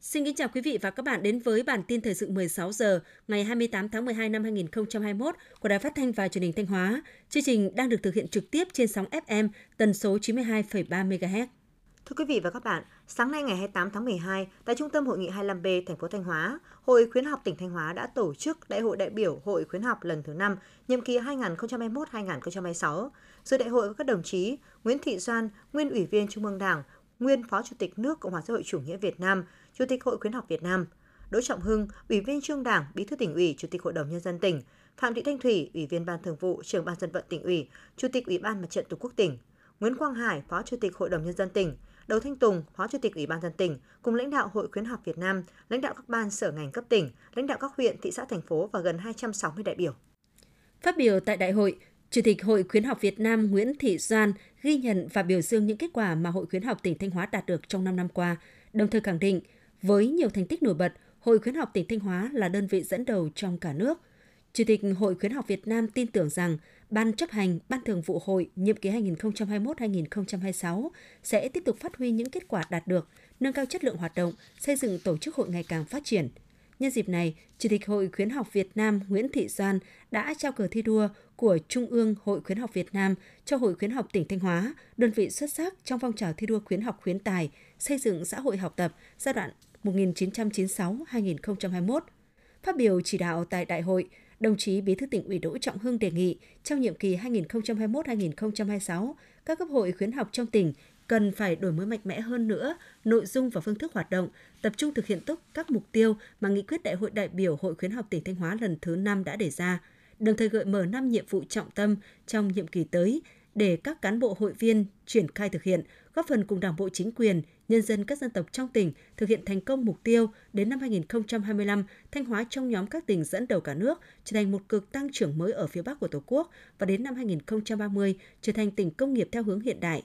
Xin kính chào quý vị và các bạn đến với bản tin thời sự 16 giờ ngày 28 tháng 12 năm 2021 của Đài Phát thanh và Truyền hình Thanh Hóa. Chương trình đang được thực hiện trực tiếp trên sóng FM tần số 92,3 MHz. Thưa quý vị và các bạn, sáng nay ngày 28 tháng 12, tại Trung tâm Hội nghị 25B thành phố Thanh Hóa, Hội Khuyến học tỉnh Thanh Hóa đã tổ chức Đại hội đại biểu Hội Khuyến học lần thứ 5, nhiệm kỳ 2021-2026. Dự đại hội có các đồng chí Nguyễn Thị Doan, nguyên Ủy viên Trung ương Đảng, nguyên Phó Chủ tịch nước Cộng hòa xã hội chủ nghĩa Việt Nam, Chủ tịch Hội Khuyến học Việt Nam, Đỗ Trọng Hưng, Ủy viên Trung Đảng, Bí thư tỉnh ủy, Chủ tịch Hội đồng nhân dân tỉnh, Phạm Thị Thanh Thủy, Ủy viên Ban Thường vụ, Trưởng ban dân vận tỉnh ủy, Chủ tịch Ủy ban Mặt trận Tổ quốc tỉnh, Nguyễn Quang Hải, Phó Chủ tịch Hội đồng nhân dân tỉnh, Đầu Thanh Tùng, Phó Chủ tịch Ủy ban dân tỉnh, cùng lãnh đạo Hội Khuyến học Việt Nam, lãnh đạo các ban sở ngành cấp tỉnh, lãnh đạo các huyện, thị xã, thành phố và gần 260 đại biểu. Phát biểu tại đại hội, Chủ tịch Hội Khuyến học Việt Nam Nguyễn Thị Doan ghi nhận và biểu dương những kết quả mà Hội Khuyến học tỉnh Thanh Hóa đạt được trong 5 năm qua, đồng thời khẳng định với nhiều thành tích nổi bật, Hội Khuyến học tỉnh Thanh Hóa là đơn vị dẫn đầu trong cả nước. Chủ tịch Hội Khuyến học Việt Nam tin tưởng rằng Ban chấp hành, Ban thường vụ hội nhiệm kỳ 2021-2026 sẽ tiếp tục phát huy những kết quả đạt được, nâng cao chất lượng hoạt động, xây dựng tổ chức hội ngày càng phát triển. Nhân dịp này, Chủ tịch Hội Khuyến học Việt Nam Nguyễn Thị Doan đã trao cờ thi đua của Trung ương Hội Khuyến học Việt Nam cho Hội Khuyến học tỉnh Thanh Hóa, đơn vị xuất sắc trong phong trào thi đua khuyến học khuyến tài, xây dựng xã hội học tập giai đoạn 1996-2021. Phát biểu chỉ đạo tại đại hội, đồng chí Bí thư tỉnh ủy Đỗ Trọng Hưng đề nghị trong nhiệm kỳ 2021-2026, các cấp hội khuyến học trong tỉnh cần phải đổi mới mạnh mẽ hơn nữa nội dung và phương thức hoạt động, tập trung thực hiện tốt các mục tiêu mà nghị quyết Đại hội đại biểu Hội khuyến học tỉnh Thanh Hóa lần thứ 5 đã đề ra, đồng thời gợi mở năm nhiệm vụ trọng tâm trong nhiệm kỳ tới để các cán bộ hội viên triển khai thực hiện, góp phần cùng Đảng bộ chính quyền, nhân dân các dân tộc trong tỉnh thực hiện thành công mục tiêu đến năm 2025, Thanh Hóa trong nhóm các tỉnh dẫn đầu cả nước trở thành một cực tăng trưởng mới ở phía Bắc của Tổ quốc và đến năm 2030 trở thành tỉnh công nghiệp theo hướng hiện đại.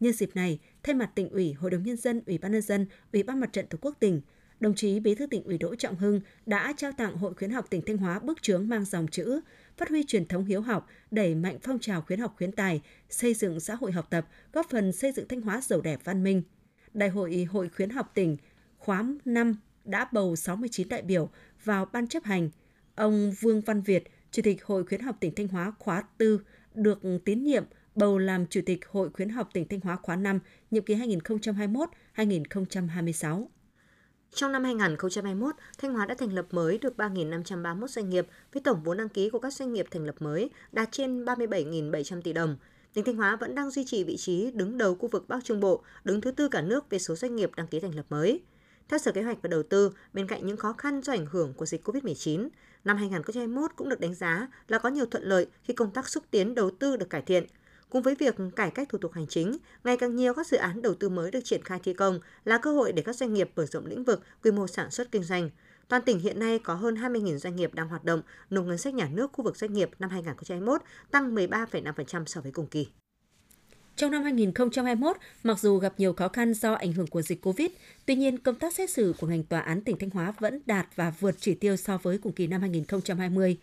Nhân dịp này, thay mặt tỉnh ủy, Hội đồng nhân dân, Ủy ban nhân dân, Ủy ban Mặt trận Tổ quốc tỉnh, đồng chí Bí thư tỉnh ủy Đỗ Trọng Hưng đã trao tặng Hội khuyến học tỉnh Thanh Hóa bức chướng mang dòng chữ phát huy truyền thống hiếu học, đẩy mạnh phong trào khuyến học khuyến tài, xây dựng xã hội học tập, góp phần xây dựng Thanh Hóa giàu đẹp văn minh. Đại hội Hội khuyến học tỉnh khóa 5 đã bầu 69 đại biểu vào ban chấp hành. Ông Vương Văn Việt, Chủ tịch Hội khuyến học tỉnh Thanh Hóa khóa 4 được tín nhiệm bầu làm Chủ tịch Hội khuyến học tỉnh Thanh Hóa khóa 5, nhiệm kỳ 2021-2026. Trong năm 2021, Thanh Hóa đã thành lập mới được 3.531 doanh nghiệp với tổng vốn đăng ký của các doanh nghiệp thành lập mới đạt trên 37.700 tỷ đồng. Tỉnh Thanh Hóa vẫn đang duy trì vị trí đứng đầu khu vực Bắc Trung Bộ, đứng thứ tư cả nước về số doanh nghiệp đăng ký thành lập mới. Theo Sở Kế hoạch và Đầu tư, bên cạnh những khó khăn do ảnh hưởng của dịch COVID-19, năm 2021 cũng được đánh giá là có nhiều thuận lợi khi công tác xúc tiến đầu tư được cải thiện – Cùng với việc cải cách thủ tục hành chính, ngày càng nhiều các dự án đầu tư mới được triển khai thi công là cơ hội để các doanh nghiệp mở rộng lĩnh vực quy mô sản xuất kinh doanh. Toàn tỉnh hiện nay có hơn 20.000 doanh nghiệp đang hoạt động, nộp ngân sách nhà nước khu vực doanh nghiệp năm 2021 tăng 13,5% so với cùng kỳ. Trong năm 2021, mặc dù gặp nhiều khó khăn do ảnh hưởng của dịch Covid, tuy nhiên công tác xét xử của ngành tòa án tỉnh Thanh Hóa vẫn đạt và vượt chỉ tiêu so với cùng kỳ năm 2020.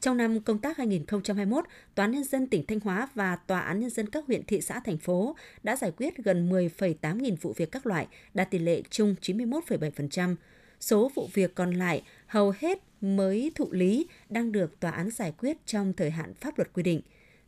Trong năm công tác 2021, Tòa án Nhân dân tỉnh Thanh Hóa và Tòa án Nhân dân các huyện, thị xã, thành phố đã giải quyết gần 10,8 nghìn vụ việc các loại, đạt tỷ lệ chung 91,7%. Số vụ việc còn lại hầu hết mới thụ lý đang được tòa án giải quyết trong thời hạn pháp luật quy định.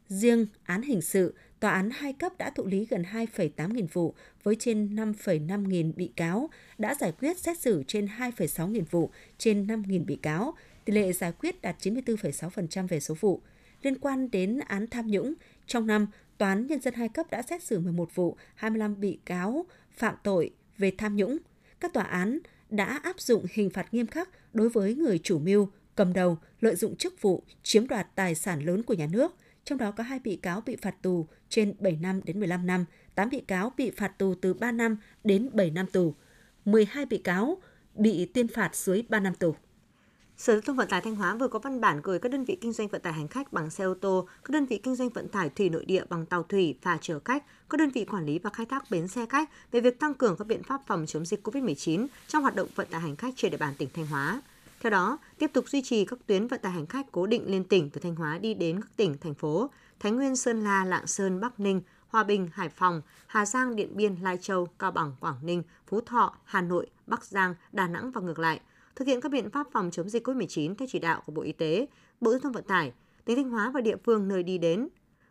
Riêng án hình sự, tòa án hai cấp đã thụ lý gần 2,8 nghìn vụ với trên 5,5 nghìn bị cáo, đã giải quyết xét xử trên 2,6 nghìn vụ trên 5 nghìn bị cáo, Tỷ lệ giải quyết đạt 94,6% về số vụ. Liên quan đến án tham nhũng, trong năm, Tòa án Nhân dân hai cấp đã xét xử 11 vụ, 25 bị cáo phạm tội về tham nhũng. Các tòa án đã áp dụng hình phạt nghiêm khắc đối với người chủ mưu, cầm đầu, lợi dụng chức vụ, chiếm đoạt tài sản lớn của nhà nước. Trong đó có hai bị cáo bị phạt tù trên 7 năm đến 15 năm, 8 bị cáo bị phạt tù từ 3 năm đến 7 năm tù, 12 bị cáo bị tuyên phạt dưới 3 năm tù. Sở Giao thông Vận tải Thanh Hóa vừa có văn bản gửi các đơn vị kinh doanh vận tải hành khách bằng xe ô tô, các đơn vị kinh doanh vận tải thủy nội địa bằng tàu thủy và chở khách, các đơn vị quản lý và khai thác bến xe khách về việc tăng cường các biện pháp phòng chống dịch COVID-19 trong hoạt động vận tải hành khách trên địa bàn tỉnh Thanh Hóa. Theo đó, tiếp tục duy trì các tuyến vận tải hành khách cố định liên tỉnh từ Thanh Hóa đi đến các tỉnh, thành phố Thái Nguyên, Sơn La, Lạng Sơn, Bắc Ninh, Hòa Bình, Hải Phòng, Hà Giang, Điện Biên, Lai Châu, Cao Bằng, Quảng Ninh, Phú Thọ, Hà Nội, Bắc Giang, Đà Nẵng và ngược lại, thực hiện các biện pháp phòng chống dịch COVID-19 theo chỉ đạo của Bộ Y tế, Bộ Giao thông Vận tải, tỉnh Thanh Hóa và địa phương nơi đi đến.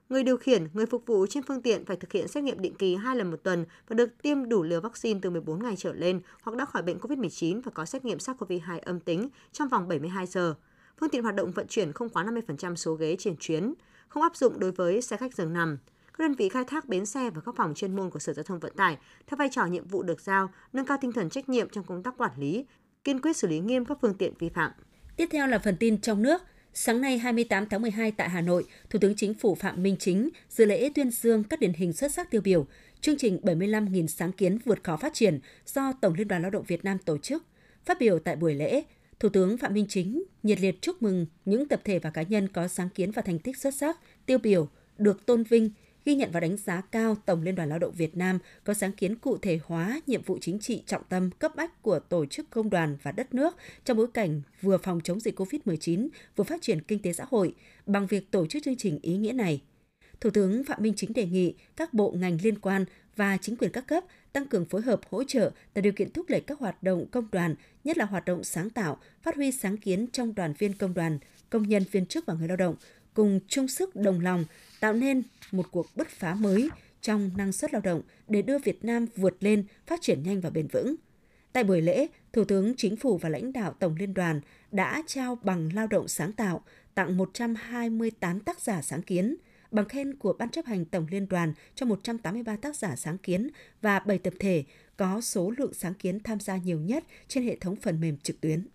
Người điều khiển, người phục vụ trên phương tiện phải thực hiện xét nghiệm định kỳ hai lần một tuần và được tiêm đủ liều vaccine từ 14 ngày trở lên hoặc đã khỏi bệnh COVID-19 và có xét nghiệm SARS-CoV-2 âm tính trong vòng 72 giờ. Phương tiện hoạt động vận chuyển không quá 50% số ghế trên chuyến, không áp dụng đối với xe khách giường nằm. Các đơn vị khai thác bến xe và các phòng chuyên môn của Sở Giao thông Vận tải theo vai trò nhiệm vụ được giao, nâng cao tinh thần trách nhiệm trong công tác quản lý, kiên quyết xử lý nghiêm các phương tiện vi phạm. Tiếp theo là phần tin trong nước. Sáng nay 28 tháng 12 tại Hà Nội, Thủ tướng Chính phủ Phạm Minh Chính dự lễ tuyên dương các điển hình xuất sắc tiêu biểu, chương trình 75.000 sáng kiến vượt khó phát triển do Tổng Liên đoàn Lao động Việt Nam tổ chức. Phát biểu tại buổi lễ, Thủ tướng Phạm Minh Chính nhiệt liệt chúc mừng những tập thể và cá nhân có sáng kiến và thành tích xuất sắc, tiêu biểu, được tôn vinh, ghi nhận và đánh giá cao Tổng Liên đoàn Lao động Việt Nam có sáng kiến cụ thể hóa nhiệm vụ chính trị trọng tâm cấp bách của tổ chức công đoàn và đất nước trong bối cảnh vừa phòng chống dịch COVID-19, vừa phát triển kinh tế xã hội bằng việc tổ chức chương trình ý nghĩa này. Thủ tướng Phạm Minh Chính đề nghị các bộ ngành liên quan và chính quyền các cấp tăng cường phối hợp hỗ trợ tạo điều kiện thúc đẩy các hoạt động công đoàn, nhất là hoạt động sáng tạo, phát huy sáng kiến trong đoàn viên công đoàn, công nhân viên chức và người lao động, cùng chung sức đồng lòng tạo nên một cuộc bứt phá mới trong năng suất lao động để đưa Việt Nam vượt lên, phát triển nhanh và bền vững. Tại buổi lễ, Thủ tướng Chính phủ và lãnh đạo Tổng Liên đoàn đã trao bằng lao động sáng tạo tặng 128 tác giả sáng kiến, bằng khen của Ban chấp hành Tổng Liên đoàn cho 183 tác giả sáng kiến và 7 tập thể có số lượng sáng kiến tham gia nhiều nhất trên hệ thống phần mềm trực tuyến.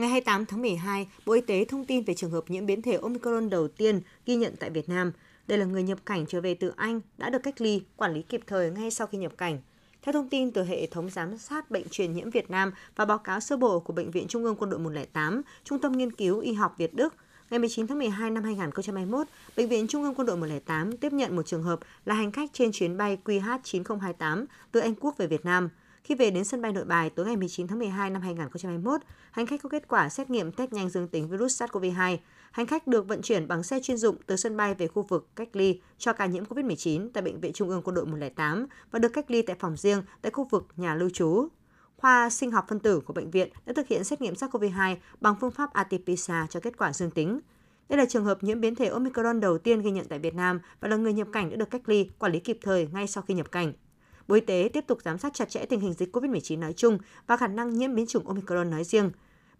Ngày 28 tháng 12, Bộ Y tế thông tin về trường hợp nhiễm biến thể Omicron đầu tiên ghi nhận tại Việt Nam. Đây là người nhập cảnh trở về từ Anh đã được cách ly, quản lý kịp thời ngay sau khi nhập cảnh. Theo thông tin từ hệ thống giám sát bệnh truyền nhiễm Việt Nam và báo cáo sơ bộ của Bệnh viện Trung ương Quân đội 108, Trung tâm Nghiên cứu Y học Việt Đức, ngày 19 tháng 12 năm 2021, Bệnh viện Trung ương Quân đội 108 tiếp nhận một trường hợp là hành khách trên chuyến bay QH9028 từ Anh Quốc về Việt Nam – khi về đến sân bay Nội Bài tối ngày 19 tháng 12 năm 2021, hành khách có kết quả xét nghiệm test nhanh dương tính virus SARS-CoV-2. Hành khách được vận chuyển bằng xe chuyên dụng từ sân bay về khu vực cách ly cho ca nhiễm COVID-19 tại Bệnh viện Trung ương Quân đội 108 và được cách ly tại phòng riêng tại khu vực nhà lưu trú. Khoa sinh học phân tử của bệnh viện đã thực hiện xét nghiệm SARS-CoV-2 bằng phương pháp RT-PCR cho kết quả dương tính. Đây là trường hợp nhiễm biến thể Omicron đầu tiên ghi nhận tại Việt Nam và là người nhập cảnh đã được cách ly, quản lý kịp thời ngay sau khi nhập cảnh. Bộ Y tế tiếp tục giám sát chặt chẽ tình hình dịch COVID-19 nói chung và khả năng nhiễm biến chủng Omicron nói riêng.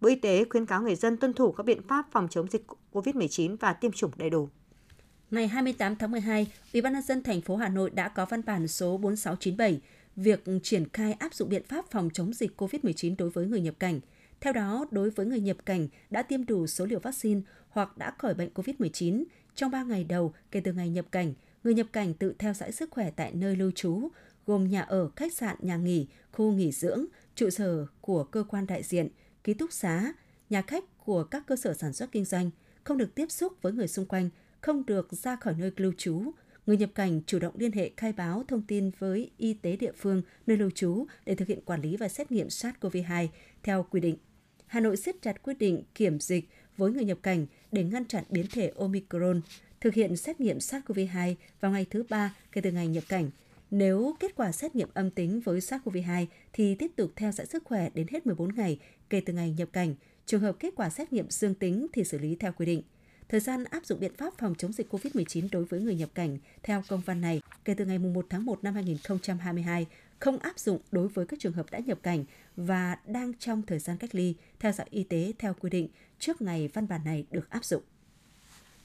Bộ Y tế khuyến cáo người dân tuân thủ các biện pháp phòng chống dịch COVID-19 và tiêm chủng đầy đủ. Ngày 28 tháng 12, Ủy ban nhân dân thành phố Hà Nội đã có văn bản số 4697 việc triển khai áp dụng biện pháp phòng chống dịch COVID-19 đối với người nhập cảnh. Theo đó, đối với người nhập cảnh đã tiêm đủ số liều vaccine hoặc đã khỏi bệnh COVID-19 trong 3 ngày đầu kể từ ngày nhập cảnh, người nhập cảnh tự theo dõi sức khỏe tại nơi lưu trú gồm nhà ở, khách sạn, nhà nghỉ, khu nghỉ dưỡng, trụ sở của cơ quan đại diện, ký túc xá, nhà khách của các cơ sở sản xuất kinh doanh, không được tiếp xúc với người xung quanh, không được ra khỏi nơi lưu trú. Người nhập cảnh chủ động liên hệ khai báo thông tin với y tế địa phương nơi lưu trú để thực hiện quản lý và xét nghiệm SARS-CoV-2 theo quy định. Hà Nội siết chặt quyết định kiểm dịch với người nhập cảnh để ngăn chặn biến thể Omicron, thực hiện xét nghiệm SARS-CoV-2 vào ngày thứ ba kể từ ngày nhập cảnh, nếu kết quả xét nghiệm âm tính với SARS-CoV-2 thì tiếp tục theo dõi sức khỏe đến hết 14 ngày kể từ ngày nhập cảnh. Trường hợp kết quả xét nghiệm dương tính thì xử lý theo quy định. Thời gian áp dụng biện pháp phòng chống dịch COVID-19 đối với người nhập cảnh theo công văn này kể từ ngày 1 tháng 1 năm 2022 không áp dụng đối với các trường hợp đã nhập cảnh và đang trong thời gian cách ly, theo dõi y tế theo quy định trước ngày văn bản này được áp dụng.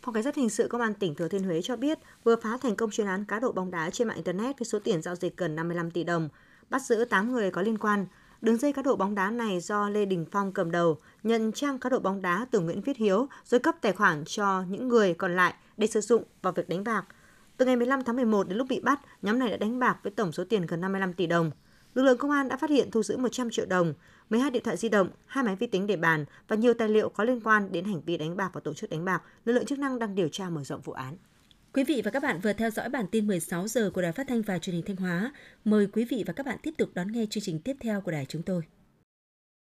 Phòng Cảnh sát Hình sự Công an tỉnh Thừa Thiên Huế cho biết vừa phá thành công chuyên án cá độ bóng đá trên mạng Internet với số tiền giao dịch gần 55 tỷ đồng, bắt giữ 8 người có liên quan. Đường dây cá độ bóng đá này do Lê Đình Phong cầm đầu, nhận trang cá độ bóng đá từ Nguyễn Viết Hiếu rồi cấp tài khoản cho những người còn lại để sử dụng vào việc đánh bạc. Từ ngày 15 tháng 11 đến lúc bị bắt, nhóm này đã đánh bạc với tổng số tiền gần 55 tỷ đồng. Lực lượng công an đã phát hiện thu giữ 100 triệu đồng, 12 điện thoại di động, hai máy vi tính để bàn và nhiều tài liệu có liên quan đến hành vi đánh bạc và tổ chức đánh bạc. Lực lượng chức năng đang điều tra mở rộng vụ án. Quý vị và các bạn vừa theo dõi bản tin 16 giờ của Đài Phát thanh và Truyền hình Thanh Hóa. Mời quý vị và các bạn tiếp tục đón nghe chương trình tiếp theo của đài chúng tôi.